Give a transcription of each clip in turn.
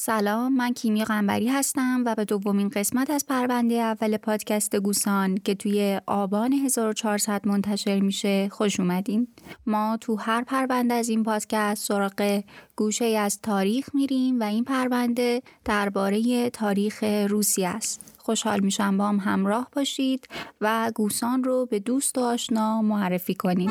سلام من کیمیا قنبری هستم و به دومین قسمت از پرونده اول پادکست گوسان که توی آبان 1400 منتشر میشه خوش اومدین. ما تو هر پرونده از این پادکست سراغ گوشه از تاریخ میریم و این پرونده درباره تاریخ روسیه است. خوشحال میشم با هم همراه باشید و گوسان رو به دوست و آشنا معرفی کنید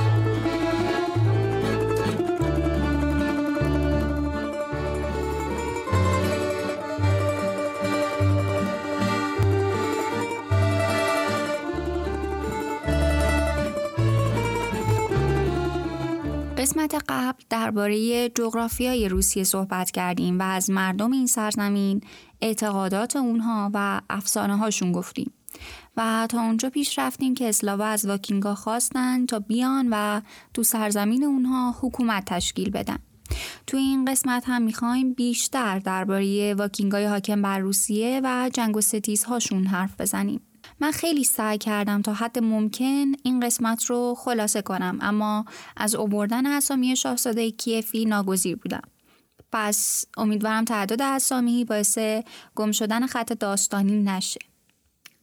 قسمت قبل درباره جغرافیای روسیه صحبت کردیم و از مردم این سرزمین اعتقادات اونها و افسانه هاشون گفتیم. و تا اونجا پیش رفتیم که اسلاوا از واکینگا خواستن تا بیان و تو سرزمین اونها حکومت تشکیل بدن. تو این قسمت هم می‌خوایم بیشتر درباره واکینگای حاکم بر روسیه و جنگ و ستیز هاشون حرف بزنیم. من خیلی سعی کردم تا حد ممکن این قسمت رو خلاصه کنم اما از اوبردن اسامی شاهزاده کیفی ناگزیر بودم. پس امیدوارم تعداد اسامی باعث گم شدن خط داستانی نشه.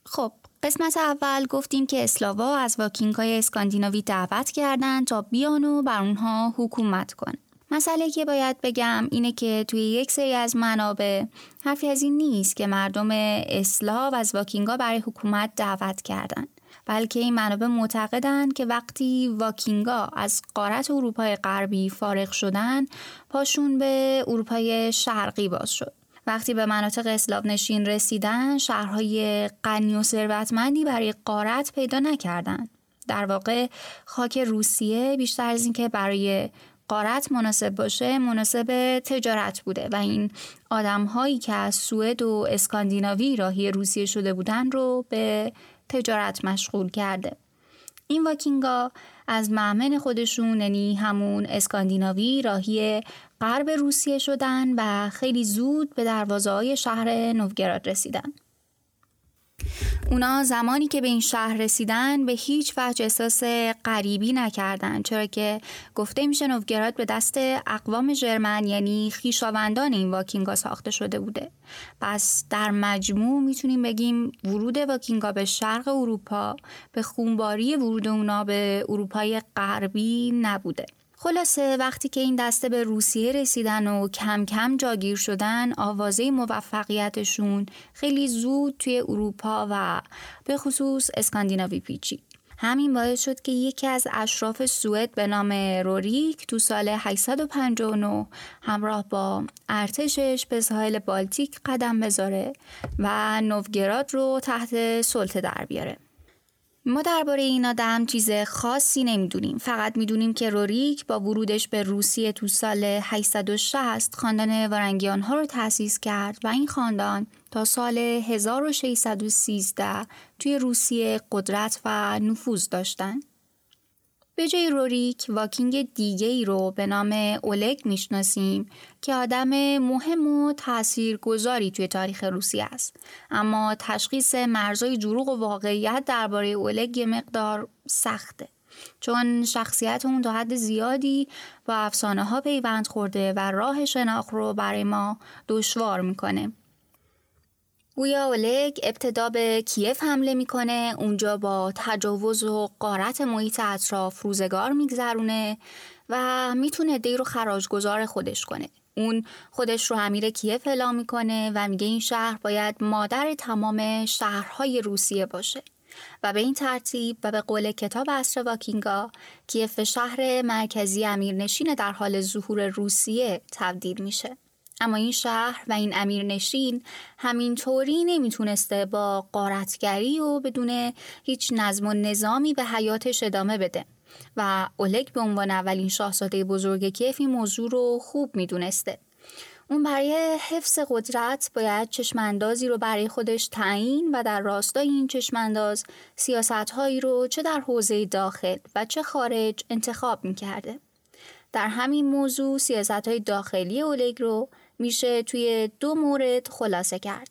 خب قسمت اول گفتیم که اسلاوا از واکینگ های اسکاندیناوی دعوت کردند تا بیان و بر اونها حکومت کنن مسئله که باید بگم اینه که توی یک سری از منابع حرفی از این نیست که مردم اسلاو از واکینگا برای حکومت دعوت کردند بلکه این منابع معتقدند که وقتی واکینگا از قارت اروپای غربی فارغ شدن پاشون به اروپای شرقی باز شد. وقتی به مناطق اسلاو نشین رسیدن شهرهای غنی و ثروتمندی برای قارت پیدا نکردند در واقع خاک روسیه بیشتر از اینکه برای قارت مناسب باشه مناسب تجارت بوده و این آدم هایی که از سوئد و اسکاندیناوی راهی روسیه شده بودن رو به تجارت مشغول کرده. این واکینگا از معمن خودشون یعنی همون اسکاندیناوی راهی غرب روسیه شدن و خیلی زود به دروازه های شهر نوگراد رسیدن. اونا زمانی که به این شهر رسیدن به هیچ وجه احساس غریبی نکردن چرا که گفته میشه نوگراد به دست اقوام ژرمن یعنی خیشاوندان این واکینگا ساخته شده بوده. پس در مجموع می‌تونیم بگیم ورود واکینگا به شرق اروپا به خونباری ورود اونا به اروپای غربی نبوده. خلاصه وقتی که این دسته به روسیه رسیدن و کم کم جاگیر شدن آوازه موفقیتشون خیلی زود توی اروپا و به خصوص اسکاندیناوی پیچید. همین باعث شد که یکی از اشراف سوئد به نام روریک تو سال 859 همراه با ارتشش به ساحل بالتیک قدم بذاره و نوگراد رو تحت سلطه در بیاره. ما درباره این آدم چیز خاصی نمی‌دونیم فقط می‌دونیم که روریک با ورودش به روسیه تو سال 860 خاندان وارنگیان ها رو تأسیس کرد و این خاندان تا سال 1613 توی روسیه قدرت و نفوذ داشتند. به جای روریک واکینگ دیگه ای رو به نام اولگ می‌شناسیم که آدم مهم و گذاری توی تاریخ روسیه است. اما تشخیص مرزای دروغ و واقعیت درباره اولگ یه مقدار سخته. چون شخصیت اون تا حد زیادی با افسانه ها پیوند خورده و راه شناخت رو برای ما دشوار می‌کنه. گویا اولگ ابتدا به کیف حمله می‌کنه اونجا با تجاوز و قارت محیط اطراف روزگار میگذرونه و می‌تونه دی رو خراجگذار خودش کنه. اون خودش رو امیر کیف اعلام می‌کنه و میگه این شهر باید مادر تمام شهرهای روسیه باشه. و به این ترتیب و به قول کتاب اصر واکینگا کیف شهر مرکزی امیرنشین در حال ظهور روسیه تبدیل میشه. اما این شهر و این امیرنشین همینطوری نمی‌تونسته با قارتگری و بدون هیچ نظم و نظامی به حیاتش ادامه بده و اولگ به عنوان اولین شاهزاده بزرگ کیف این موضوع رو خوب می‌دونسته اون برای حفظ قدرت باید چشماندازی رو برای خودش تعیین و در راستای این چشمانداز سیاست رو چه در حوزه داخل و چه خارج انتخاب می‌کرده. در همین موضوع سیاست های داخلی اولگ رو میشه توی دو مورد خلاصه کرد.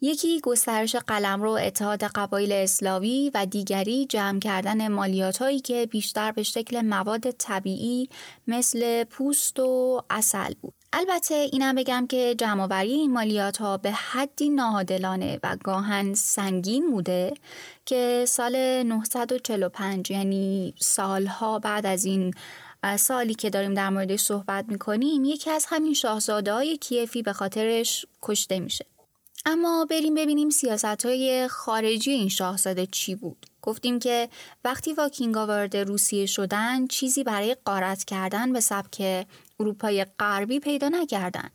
یکی گسترش قلمرو اتحاد قبایل اسلاوی و دیگری جمع کردن مالیات هایی که بیشتر به شکل مواد طبیعی مثل پوست و اصل بود. البته اینم بگم که جمعآوری این مالیات ها به حدی ناعادلانه و گاهن سنگین بوده که سال 945 یعنی سالها بعد از این سالی که داریم در موردش صحبت می‌کنیم یکی از همین شاهزاده های کیفی به خاطرش کشته میشه. اما بریم ببینیم سیاست های خارجی این شاهزاده چی بود. گفتیم که وقتی واکینگا وارد روسیه شدن چیزی برای قارت کردن به سبک اروپای غربی پیدا نکردن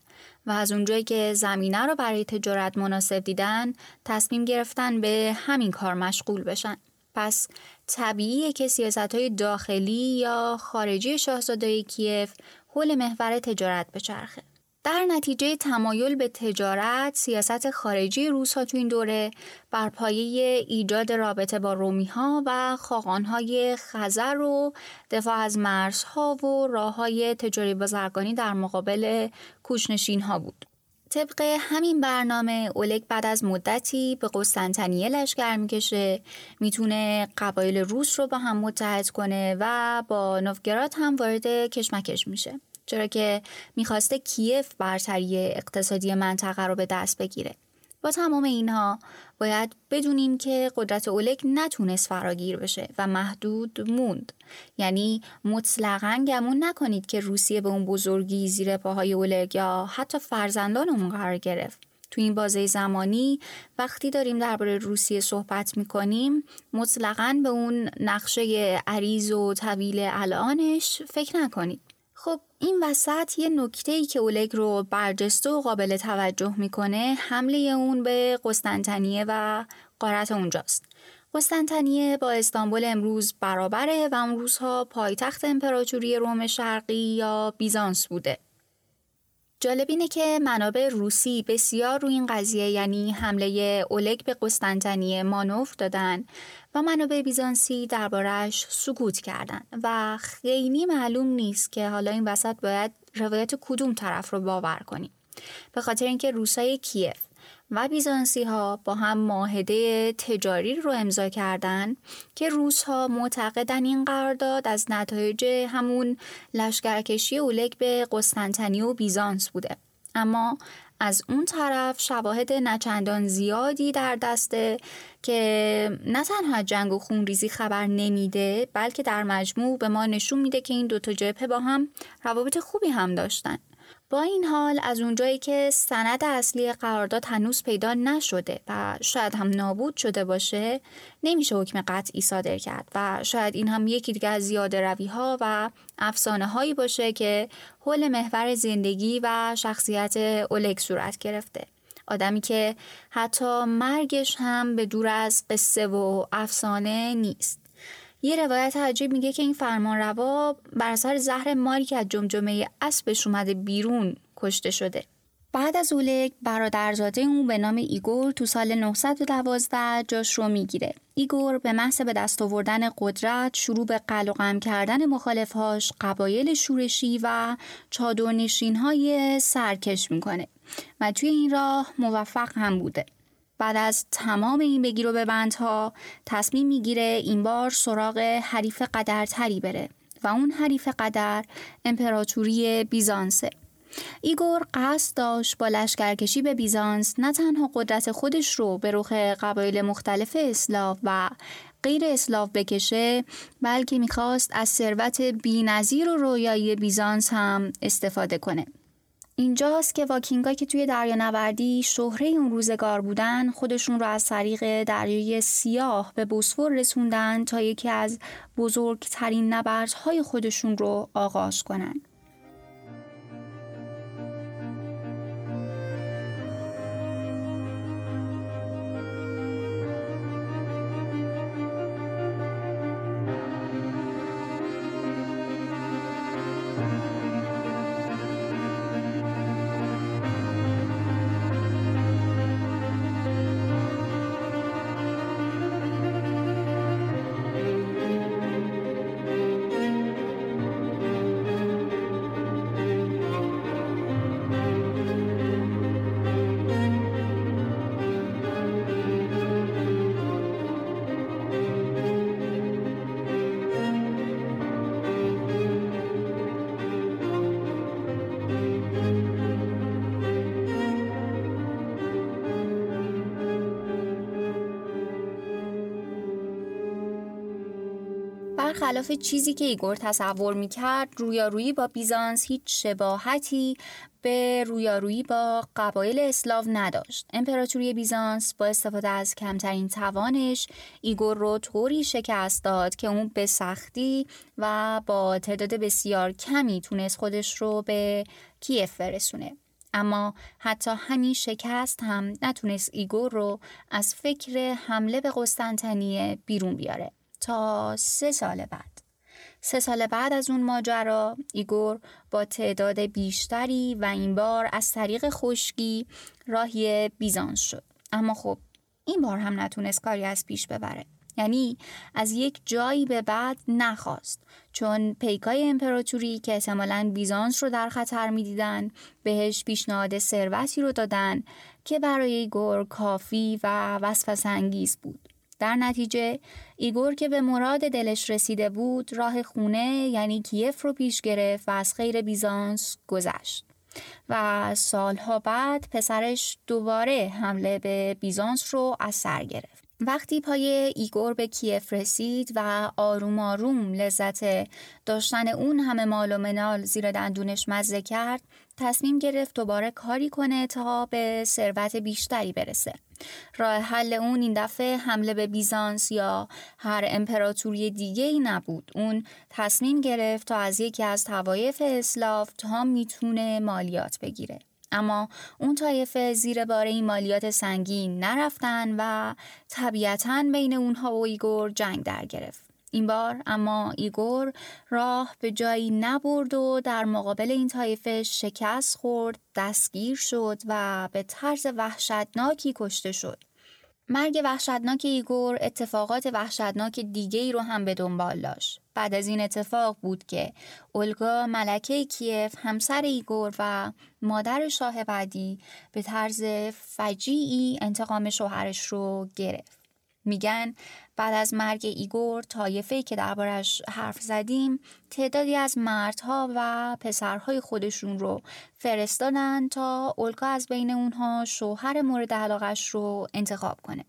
و از اونجایی که زمینه رو برای تجارت مناسب دیدن تصمیم گرفتن به همین کار مشغول بشن. پس طبیعیه که سیاست های داخلی یا خارجی شاهزاده کیف حول محور تجارت بچرخه در نتیجه تمایل به تجارت سیاست خارجی روس ها تو این دوره بر پایه ایجاد رابطه با رومی ها و خاقان های خزر و دفاع از مرزها و راه های تجاری بازرگانی در مقابل کوچنشین ها بود. طبق همین برنامه اولگ بعد از مدتی به قسطنطنیه لشکر می‌کشه. می‌تونه قبایل روس رو با هم متحد کنه و با نوفگراد هم وارد کشمکش میشه. چرا که می‌خواسته کیف برتری اقتصادی منطقه رو به دست بگیره. با تمام اینها باید بدونیم که قدرت اولگ نتونست فراگیر بشه و محدود موند. یعنی مطلقا گمون نکنید که روسیه به اون بزرگی زیر پاهای اولگ یا حتی فرزندان اون قرار گرفت. تو این بازه زمانی وقتی داریم درباره روسیه صحبت می‌کنیم مطلقا به اون نقشه عریض و طویل الانش فکر نکنید. خب این وسط یه نکته ای که اولگ رو برجسته و قابل توجه می‌کنه حمله اون به قسطنطنیه و قارت اونجاست. قسطنطنیه با استانبول امروز برابره و اون روزها پایتخت امپراتوری روم شرقی یا بیزانس بوده. جالب اینه که منابع روسی بسیار روی این قضیه یعنی حمله اولگ به قسطنطنیه مانور دادن و منابع بیزانسی دربارهش سکوت کردند و خیلی معلوم نیست که حالا این وسط باید روایت کدوم طرف رو باور کنیم. به خاطر اینکه روسای کیف و بیزانسی ها با هم معاهده تجاری رو امضا کردند که روس ها معتقدن این قرارداد از نتایج همون لشکرکشی اولگ به قسطنطنیه و بیزانس بوده. اما از اون طرف شواهد نچندان زیادی در دسته که نه تنها جنگ و خونریزی خبر نمیده بلکه در مجموع به ما نشون میده که این دوتا جبهه با هم روابط خوبی هم داشتن. با این حال از اونجایی که سند اصلی قرارداد هنوز پیدا نشده و شاید هم نابود شده باشه نمیشه حکم قطعی صادر کرد و شاید این هم یکی دیگه از زیاده روی ها و افسانه هایی باشه که حول محور زندگی و شخصیت اولگ صورت گرفته. آدمی که حتی مرگش هم به دور از قصه و افسانه نیست. یه روایت عجیب میگه که این فرمان روا بر اثر زهر ماری که از جمجمه اسبش اومده بیرون کشته شده بعد از اولگ برادرزاده اون به نام ایگور تو سال 912 جاش رو می‌گیره. ایگور به محض به دست آوردن قدرت شروع به قلع و قمع کردن مخالفهاش قبایل شورشی و چادرنشین های سرکش می‌کنه و توی این راه موفق هم بوده. بعد از تمام این بگیر و ببندها تصمیم می‌گیره این بار سراغ حریف قدرتری بره و اون حریف قدر امپراتوری بیزانسه ایگور قصد داشت با لشکرکشی به بیزانس نه تنها قدرت خودش رو به رخ قبایل مختلف اسلاو و غیر اسلاو بکشه بلکه می‌خواست از ثروت بینظیر و رویایی بیزانس هم استفاده کنه. اینجاست که واکینگا که توی دریا نوردی شهره اون روزگار بودن خودشون رو از طریق دریای سیاه به بوسفور رسوندن تا یکی از بزرگترین نبردهای خودشون رو آغاز کنن. برخلاف چیزی که ایگور تصور می‌کرد رویارویی با بیزانس هیچ شباهتی به رویارویی با قبایل اسلاو نداشت. امپراتوری بیزانس با استفاده از کمترین توانش ایگور رو طوری شکست داد که اون به سختی و با تعداد بسیار کمی تونست خودش رو به کیف برسونه. اما حتی همین شکست هم نتونست ایگور رو از فکر حمله به قسطنطنیه بیرون بیاره تا سه سال بعد. سه سال بعد از اون ماجرا ایگور با تعداد بیشتری و این بار از طریق خشکی راهی بیزانس شد. اما خب این بار هم نتونست کاری از پیش ببره. یعنی از یک جایی به بعد نخواست. چون پیکای امپراتوری که احتمالا بیزانس رو در خطر می‌دیدن بهش پیشنهاد ثروتی رو دادن که برای ایگور کافی و وسوسه انگیز بود. در نتیجه ایگور که به مراد دلش رسیده بود راه خونه یعنی کیف رو پیش گرفت و از خیر بیزانس گذشت. و سالها بعد پسرش دوباره حمله به بیزانس رو از سر گرفت. وقتی پای ایگور به کیف رسید و آروم آروم لذت داشتن اون همه مال و منال زیر دندونش مزه کرد تصمیم گرفت دوباره کاری کنه تا به ثروت بیشتری برسه. راه حل اون این دفعه حمله به بیزانس یا هر امپراتوری دیگه ای نبود اون تصمیم گرفت تا از یکی از طوایف اسلاو تا می‌تونه مالیات بگیره اما اون طایفه زیر بار این مالیات سنگین نرفتن و طبیعتا بین اونها و ایگور جنگ در گرفت. این بار اما ایگور راه به جایی نبرد و در مقابل این طایفه شکست خورد، دستگیر شد و به طرز وحشتناکی کشته شد. مرگ وحشتناک ایگور اتفاقات وحشتناک دیگه ای رو هم به دنبال داشت. بعد از این اتفاق بود که اولگا ملکه کیف همسر ایگور و مادر شاه بعدی به طرز فجیعی انتقام شوهرش رو گرفت. میگن بعد از مرگ ایگور طایفه که دربارش حرف زدیم تعدادی از مردها و پسرهای خودشون رو فرستادن تا اولگا از بین اونها شوهر مورد علاقش رو انتخاب کنه.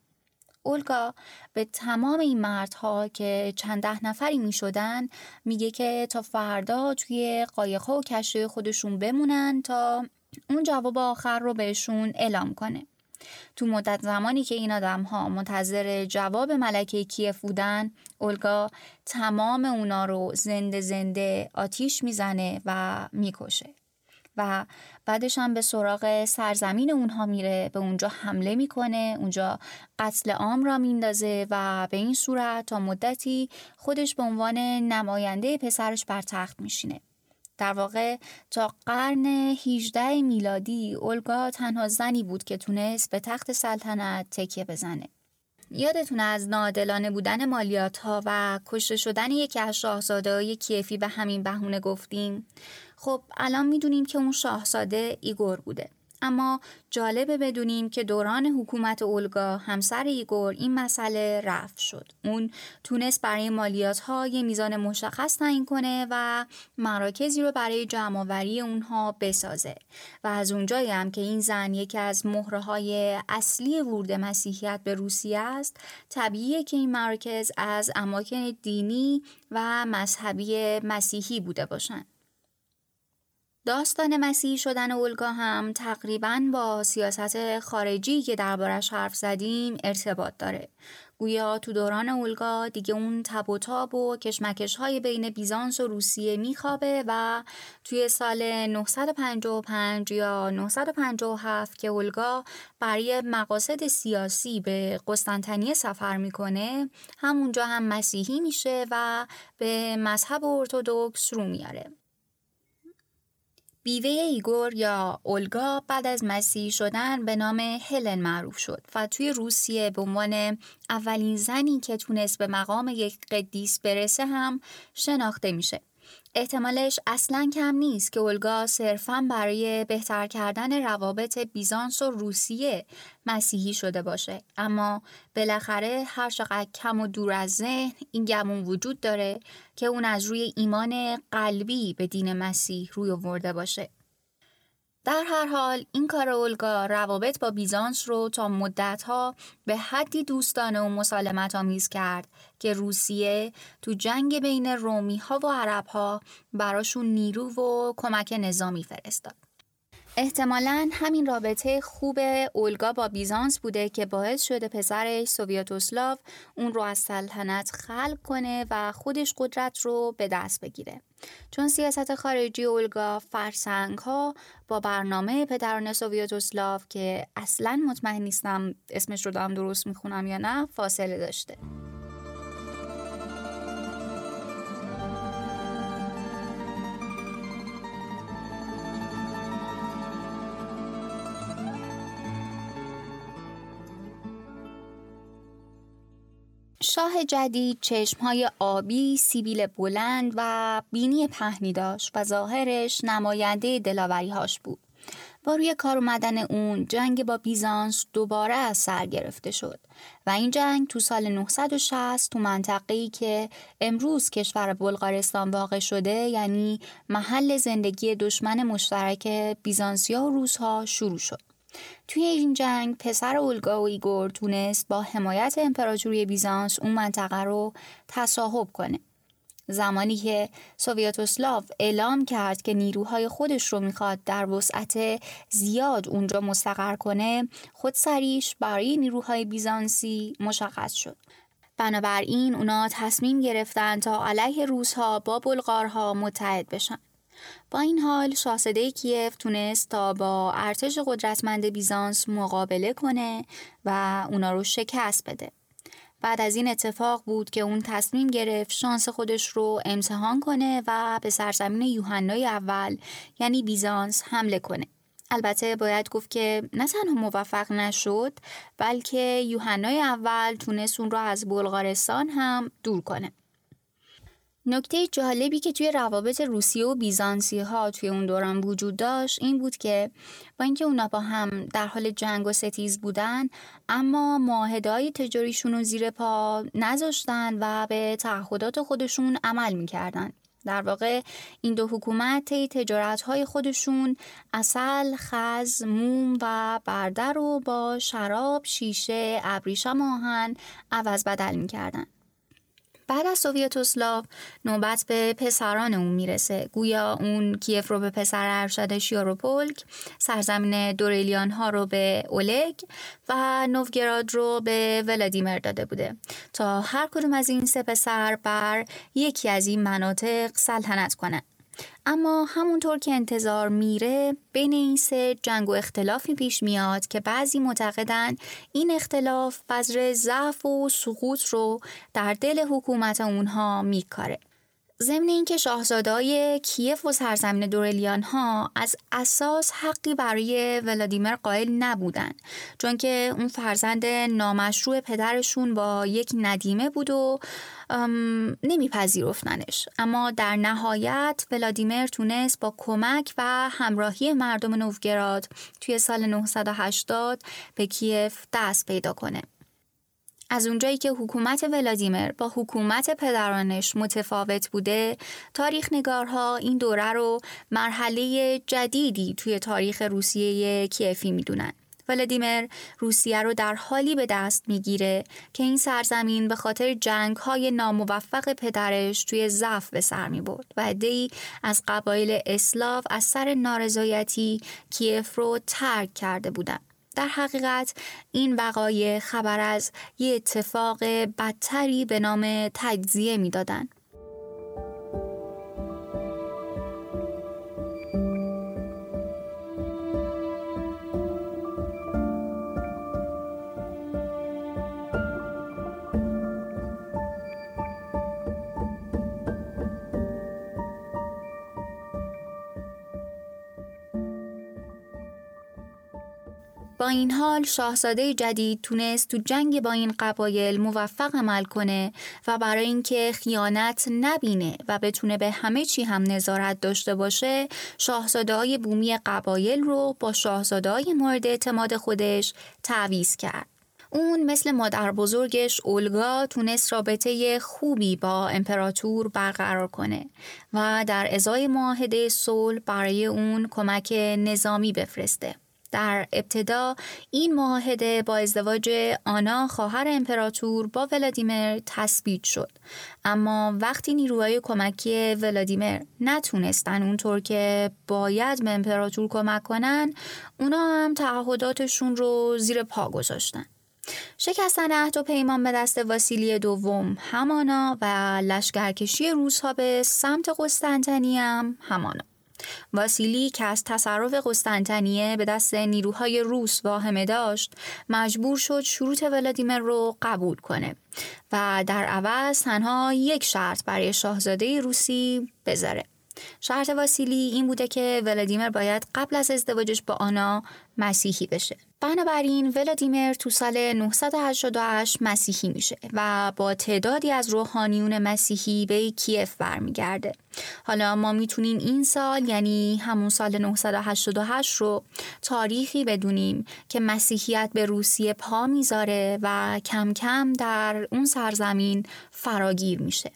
اولگا به تمام این مردها که چند ده نفری می شدن میگه که تا فردا توی قایقها و کشتی خودشون بمونن تا اون جواب آخر رو بهشون اعلام کنه. تو مدت زمانی که این آدم ها منتظر جواب ملکه کیف بودن اولگا تمام اونا رو زنده زنده آتیش می‌زنه و می‌کشه و بعدش هم به سراغ سرزمین اونها میره به اونجا حمله می‌کنه اونجا قتل عام را میندازه و به این صورت تا مدتی خودش به عنوان نماینده پسرش بر تخت میشینه. در واقع تا قرن 18 میلادی اولگا تنها زنی بود که تونست به تخت سلطنت تکیه بزنه. یادتونه از ناعادلانه بودن مالیات ها و کشته شدن یکی از شاهزاده های کیفی به همین بهونه گفتیم؟ خب الان می‌دونیم که اون شاهزاده ایگور بوده. اما جالبه بدونیم که دوران حکومت اولگا همسر ایگور این مسئله رفع شد. اون تونست برای مالیات ها یه میزان مشخص تعیین کنه و مراکزی رو برای جمعآوری اونها بسازه و از اونجایی هم که این زن یکی از مهره های اصلی ورود مسیحیت به روسیه است طبیعیه که این مراکز از اماکن دینی و مذهبی مسیحی بوده باشند. داستان مسیحی شدن اولگا هم تقریبا با سیاست خارجی که دربارش حرف زدیم ارتباط داره. گویا تو دوران اولگا دیگه اون تب و تاب و کشمکش های بین بیزانس و روسیه میخوابه و توی سال 955 یا 957 که اولگا برای مقاصد سیاسی به قسطنطنیه سفر می‌کنه همونجا هم مسیحی میشه و به مذهب ارتدوکس رو میاره. بیوه ایگور یا اولگا بعد از مسیحی شدن به نام هلن معروف شد و توی روسیه به عنوان اولین زنی که تونست به مقام یک قدیس برسه هم شناخته میشه. احتمالش اصلا کم نیست که اولگا صرفا برای بهتر کردن روابط بیزانس و روسیه مسیحی شده باشه. اما بالاخره هر چقدر کم و دور از ذهن این گمون وجود داره که اون از روی ایمان قلبی به دین مسیح روی ورده باشه. در هر حال این کار اولگا روابط با بیزانس رو تا مدتها به حدی دوستانه و مسالمت آمیز کرد که روسیه تو جنگ بین رومی ها و عرب ها براشون نیرو و کمک نظامی فرستاد. احتمالا همین رابطه خوب اولگا با بیزانس بوده که باعث شده پسرش سوویتوسلاو اون رو از سلطنت خلق کنه و خودش قدرت رو به دست بگیره. چون سیاست خارجی اولگا فرسنگ ها با برنامه پدران سوویتوسلاو که اصلا مطمئن نیستم اسمش رو دارم درست می‌خونم یا نه فاصله داشته. شاه جدید چشمهای آبی، سیبیل بلند و بینی پهنی داشت و ظاهرش نماینده دلاوریهاش بود. با روی کار اومدن اون جنگ با بیزانس دوباره از سر گرفته شد و این جنگ تو سال 960 تو منطقه‌ای که امروز کشور بلغارستان واقع شده یعنی محل زندگی دشمن مشترک بیزانسیا و روسها شروع شد. توی این جنگ پسر اولگا و ایگور تونست با حمایت امپراتوری بیزانس اون منطقه رو تصاحب کنه. زمانی که سوویتوسلاو اعلام کرد که نیروهای خودش رو می‌خواد در وسعت زیاد اونجا مستقر کنه خودسریش برای نیروهای بیزانسی مشخص شد. بنابراین اونا تصمیم گرفتن تا علیه روسها با بلغارها متحد بشن. با این حال شاهزاده کیف تونست تا با ارتش قدرتمند بیزانس مقابله کنه و اونا رو شکست بده. بعد از این اتفاق بود که اون تصمیم گرفت شانس خودش رو امتحان کنه و به سرزمین یوحنای اول یعنی بیزانس حمله کنه. البته باید گفت که نه تنها موفق نشد بلکه یوحنای اول تونست اون رو از بلغارستان هم دور کنه. نکته جالبی که توی روابط روسیه و بیزانسی ها توی اون دوران وجود داشت این بود که با اینکه اونا با هم در حال جنگ و ستیز بودن اما معاهدهای تجاریشون رو زیر پا نذاشتن و به تعهدات خودشون عمل می‌کردن در واقع این دو حکومت تجارت های خودشون اصل، خز، موم و برده رو با شراب، شیشه، ابریشم آهن عوض بدل می‌کردن. بعد از سوویتوسلاو نوبت به پسران اون می‌رسه. گویا اون کیف رو به پسر ارشد شیاروپولک سرزمین دوریلیان ها رو به اولگ و نوگراد رو به ولادیمر داده بوده. تا هر کدوم از این سه پسر بر یکی از این مناطق سلطنت کنه اما همونطور که انتظار میره بین این سه جنگ و اختلافی پیش میاد که بعضی معتقدن این اختلاف بذر ضعف و سقوط رو در دل حکومت اونها میکاره. ضمن اینکه شاهزادای کیف و سرزمین دورلیان ها از اساس حقی برای ولادیمر قائل نبودن چون که اون فرزند نامشروع پدرشون با یک ندیمه بود و نمیپذیرفتنش. اما در نهایت ولادیمر تونست با کمک و همراهی مردم نوگراد توی سال 980 به کیف دست پیدا کنه. از اونجایی که حکومت ولادیمر با حکومت پدرانش متفاوت بوده تاریخ نگارها این دوره رو مرحله جدیدی توی تاریخ روسیه کیفی می‌دونن ولادیمر روسیه رو در حالی به دست می‌گیره که این سرزمین به خاطر جنگ های ناموفق پدرش توی ضعف به سر می برد و عدهای از قبایل اسلاو از سر نارضایتی کیف رو ترک کرده بودند. در حقیقت این وقایع خبر از یه اتفاق بدتری به نام تجزیه می‌دادند. این حال شاهزاده جدید تونست تو جنگ با این قبایل موفق عمل کنه و برای اینکه خیانت نبینه و بتونه به همه چی هم نظارت داشته باشه شاهزاده های بومی قبایل رو با شاهزاده های مورد اعتماد خودش تعویز کرد. اون مثل مادر بزرگش اولگا تونست رابطه خوبی با امپراتور برقرار کنه و در ازای معاهده صلح برای اون کمک نظامی بفرسته. در ابتدا این معاهده با ازدواج آنا خواهر امپراتور با ولادیمیر تثبیت شد. اما وقتی نیروهای کمکی ولادیمیر نتونستن اونطور که باید به امپراتور کمک کنن اونا هم تعهداتشون رو زیر پا گذاشتن. شکستن عهد و پیمان به دست واسیلی دوم همانا و لشکرکشی روزها به سمت قسطنطنیه هم همانا. واسیلی که از تصرف قسطنطنیه به دست نیروهای روس واهمه داشت مجبور شد شروط ولادیمیر رو قبول کنه و در عوض تنها یک شرط برای شاهزاده روسی بذاره. شرط واسیلی این بوده که ولادیمیر باید قبل از ازدواجش با آنا مسیحی بشه. بنابراین ولادیمیر تو سال 988 مسیحی میشه و با تعدادی از روحانیون مسیحی به کیف برمیگرده. حالا ما می‌تونیم این سال یعنی همون سال 988 رو تاریخی بدونیم که مسیحیت به روسیه پا می‌ذاره و کم کم در اون سرزمین فراگیر میشه.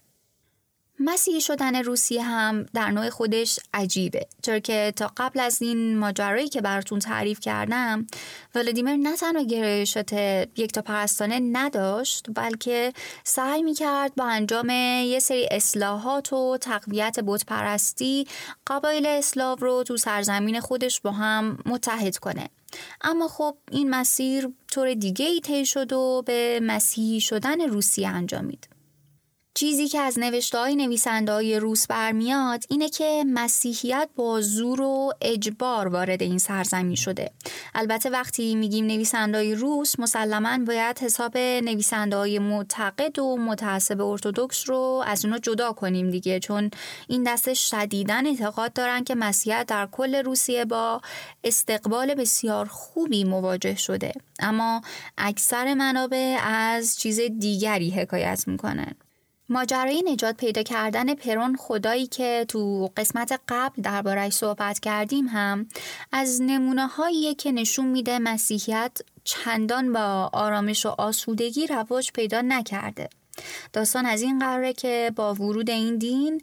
مسیحی شدن روسیه هم در نوع خودش عجیبه. چرا که تا قبل از این ماجرایی که براتون تعریف کردم ولادیمیر نه تنها گرایشات یک تا پرستانه نداشت بلکه سعی می‌کرد با انجام یه سری اصلاحات و تقویت بتپرستی قبایل اسلاو رو تو سرزمین خودش با هم متحد کنه. اما خب این مسیر طور دیگه ای طی شد و به مسیحی شدن روسیه انجامید. چیزی که از نوشته های نویسنده های روس برمیاد اینه که مسیحیت با زور و اجبار وارد این سرزمین شده. البته وقتی میگیم نویسنده های روس مسلما باید حساب نویسنده های معتقد و متعصب ارتودکس رو از اونا جدا کنیم دیگه چون این دسته شدیدن اعتقاد دارن که مسیحیت در کل روسیه با استقبال بسیار خوبی مواجه شده. اما اکثر منابع از چیز دیگری حکایت می‌کنن. ماجرای نجات پیدا کردن پرون خدایی که تو قسمت قبل دربارهش صحبت کردیم هم از نمونه هایی که نشون میده مسیحیت چندان با آرامش و آسودگی رواج پیدا نکرده. داستان از این قراره که با ورود این دین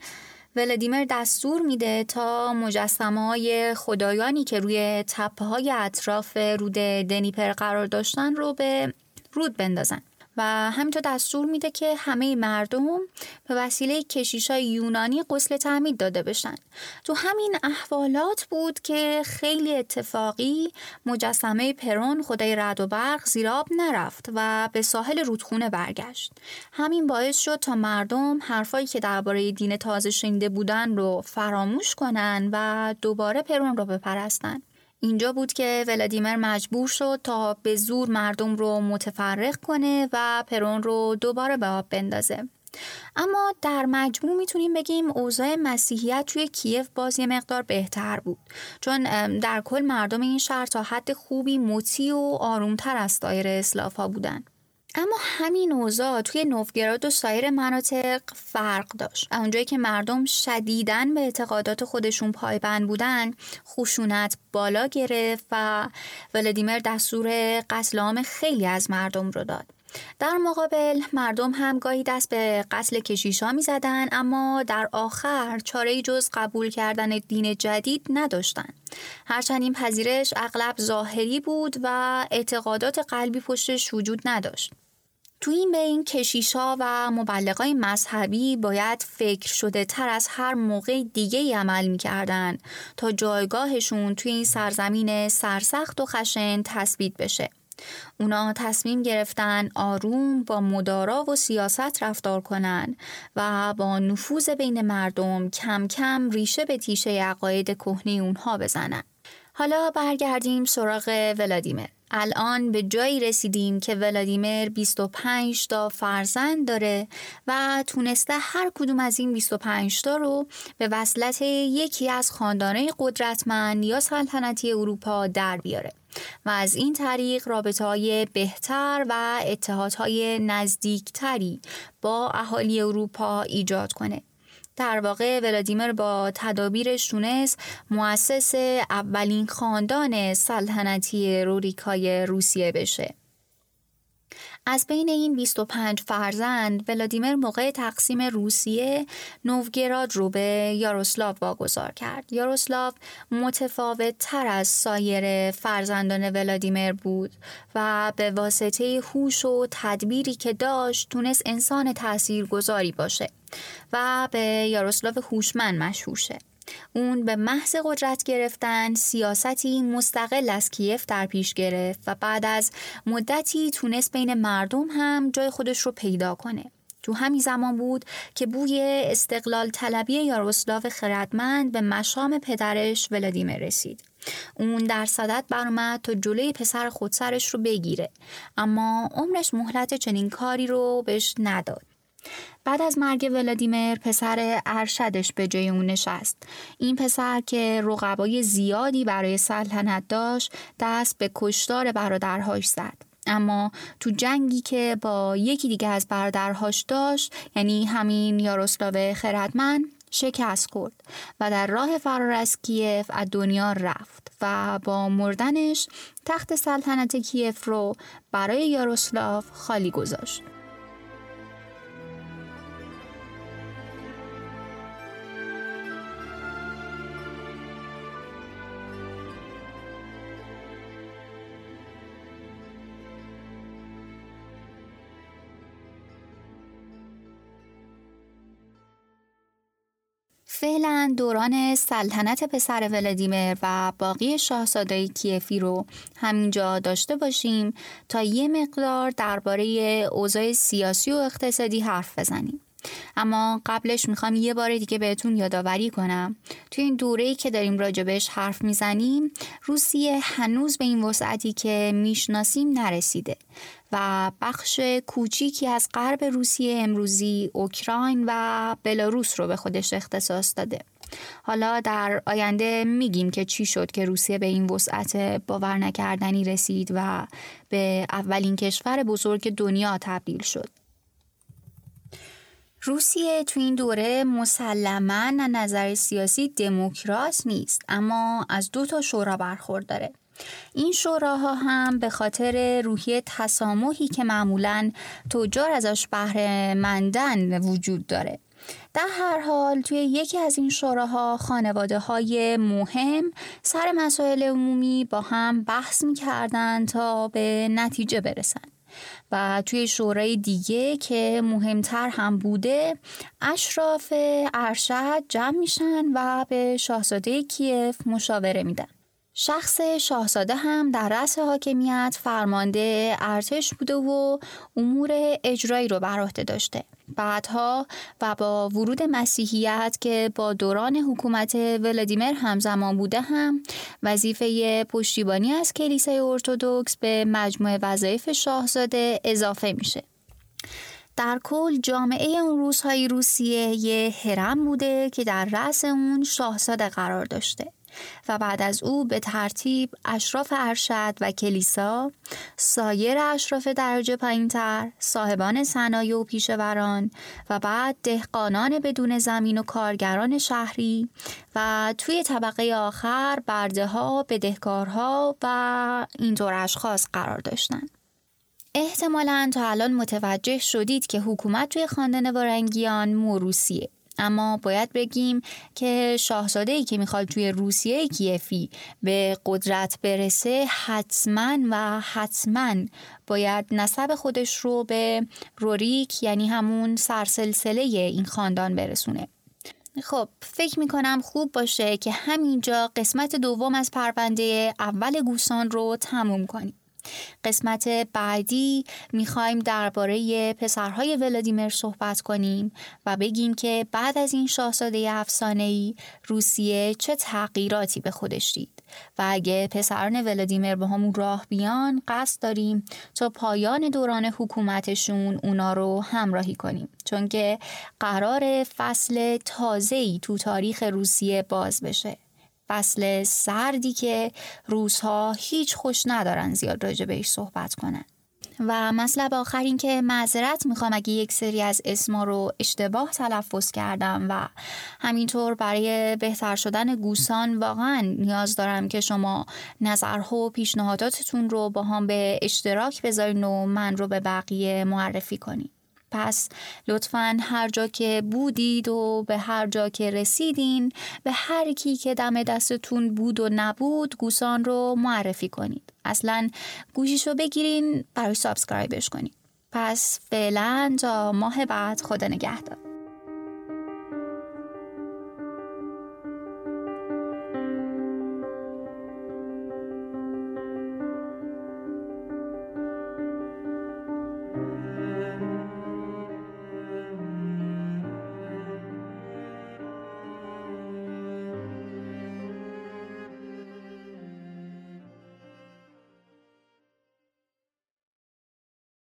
ولادیمیر دستور میده تا مجسمه های خدایانی که روی تپه های اطراف رود دنیپر قرار داشتن رو به رود بندازن. و همینطور دستور میده که همه مردم به وسیله کشیش های یونانی قسل تعمید داده بشن. تو همین احوالات بود که خیلی اتفاقی مجسمه پرون خدای رد و برق زیراب نرفت و به ساحل رودخونه برگشت. همین باعث شد تا مردم حرفایی که درباره دین تازه شنیده بودن رو فراموش کنن و دوباره پرون رو بپرستن. اینجا بود که ولادیمیر مجبور شد تا به زور مردم رو متفرق کنه و پرون رو دوباره به آب بندازه. اما در مجموع می‌تونیم بگیم اوضاع مسیحیت توی کیف باز یه مقدار بهتر بود چون در کل مردم این شهر تا حد خوبی مطیع و آرومتر از دایر اسلاف ها بودن اما همین اوضاع توی نوفگراد و سایر مناطق فرق داشت اونجایی که مردم شدیدن به اعتقادات خودشون پایبند بودن خشونت بالا گرفت و ولادیمیر دستور قتل عام خیلی از مردم رو داد در مقابل مردم هم گاهی دست به قتل کشیشا می زدن اما در آخر چاره جز قبول کردن دین جدید نداشتند. هرچند این پذیرش اغلب ظاهری بود و اعتقادات قلبی پشتش وجود نداشت. تو این بین کشیشا و مبلغای مذهبی باید فکر شده تر از هر موقع دیگه ای عمل می‌کردن تا جایگاهشون توی این سرزمین سرسخت و خشن تثبیت بشه. اونا تصمیم گرفتن آروم با مدارا و سیاست رفتار کنن و با نفوذ بین مردم کم کم ریشه به تیشه عقاید کهنه اونها بزنن. حالا برگردیم سراغ ولادیمیر. الان به جایی رسیدیم که ولادیمیر 25 تا فرزند داره و تونسته هر کدوم از این 25 تا رو به وصلت یکی از خاندانه قدرتمند یا سلطنتی اروپا در بیاره و از این طریق رابطه های بهتر و اتحادهای نزدیکتری با اهالی اروپا ایجاد کنه. در واقع ولادیمیر با تدابیرش تونست مؤسس اولین خاندان سلطنتی روریکای روسیه بشه. از بین این 25 فرزند ولادیمیر موقع تقسیم روسیه نوگراد رو به یاروسلاو واگذار کرد. یاروسلاو متفاوت تر از سایر فرزندان ولادیمیر بود و به واسطه هوش و تدبیری که داشت تونست انسان تاثیرگذاری باشه و به یاروسلاو هوشمند مشهور شه. اون به محض قدرت گرفتن سیاستی مستقل از کیف در پیش گرفت و بعد از مدتی تونست بین مردم هم جای خودش رو پیدا کنه. تو همین زمان بود که بوی استقلال طلبی یاروسلاو خردمند به مشام پدرش ولادیمیر رسید. اون در صدت برآمد تا جلوی پسر خودسرش رو بگیره اما عمرش مهلت چنین کاری رو بهش نداد. بعد از مرگ ولادیمیر پسر ارشدش به جای اون نشست. این پسر که رقبای زیادی برای سلطنت داشت دست به کشتار برادرهاش زد. اما تو جنگی که با یکی دیگه از برادرهاش داشت یعنی همین یاروسلاو خردمند شکست خورد و در راه فرار از کیف از دنیا رفت و با مردنش تخت سلطنت کیف رو برای یاروسلاو خالی گذاشت. فعلا دوران سلطنت پسر ولادیمیر و باقی شاهزاده کیفی رو همینجا داشته باشیم تا یه مقدار درباره اوضاع سیاسی و اقتصادی حرف بزنیم. اما قبلش می‌خوام یه بار دیگه بهتون یادآوری کنم. توی این دوره‌ای که داریم راجبش حرف می‌زنیم روسیه هنوز به این وسعتی که می‌شناسیم نرسیده و بخش کوچیکی از غرب روسیه امروزی اوکراین و بلاروس رو به خودش اختصاص داده. حالا در آینده میگیم که چی شد که روسیه به این وسعت باور نکردنی رسید و به اولین کشور بزرگ دنیا تبدیل شد. روسیه تو این دوره مسلما نظر سیاسی دموکراس نیست اما از دو تا شورا برخورداره این شوراها هم به خاطر روحیه تسامحی که معمولا تجار ازش بهره مندن وجود داره. در هر حال توی یکی از این شوراها خانواده های مهم سر مسائل عمومی با هم بحث می کردن تا به نتیجه برسن. و توی شورای دیگه که مهمتر هم بوده اشراف ارشد جمع میشن و به شاهزاده کیف مشاوره میدن. شخص شاهزاده هم در رأس حاکمیت فرمانده ارتش بوده و امور اجرایی رو بر عهده داشته. بعدها و با ورود مسیحیت که با دوران حکومت ولادیمیر همزمان بوده هم وظیفه پشتیبانی از کلیسای ارتودکس به مجموعه وظایف شاهزاده اضافه میشه. در کل جامعه اون روزهای روسیه یه هرم بوده که در رأس اون شاهزاده قرار داشته. و بعد از او به ترتیب اشراف ارشد و کلیسا سایر اشراف درجه پایینتر صاحبان صنایع و پیشوران و بعد دهقانان بدون زمین و کارگران شهری و توی طبقه آخر برده ها بدهکارها و اینطور اشخاص قرار داشتند احتمالا تا الان متوجه شدید که حکومت توی خاندان وارنگیان موروسیه اما باید بگیم که شاهزاده ای که می‌خواد توی روسیه کیفی به قدرت برسه حتما و حتما باید نسب خودش رو به روریک یعنی همون سرسلسله این خاندان برسونه. خب فکر می‌کنم خوب باشه که همینجا قسمت دوم از پرونده اول گوسان رو تموم کنیم. قسمت بعدی می‌خوایم درباره پسرهای ولادیمیر صحبت کنیم و بگیم که بعد از این شاهزاده افسانه‌ای روسیه چه تغییراتی به خودش دید و اگه پسران ولادیمیر به همون راه بیان قصد داریم تا پایان دوران حکومتشون اونا رو همراهی کنیم. چون که قرار فصل تازه‌ای تو تاریخ روسیه باز بشه. فصل سردی که روزها هیچ خوش ندارن زیاد راجع بهش صحبت کنن. و مطلب آخر این که معذرت می‌خوام اگه یک سری از اسما رو اشتباه تلفظ کردم و همینطور برای بهتر شدن گوسان واقعا نیاز دارم که شما نظرها و پیشنهاداتتون رو با هم به اشتراک بذارین و من رو به بقیه معرفی کنین. پس لطفا هر جا که بودید و به هر جا که رسیدین به هر کی که دم دستتون بود و نبود گوسان رو معرفی کنید. اصلا گوشیش رو بگیرین براش subscribe ش کنید. پس فعلا تا ماه بعد خدا نگهدار.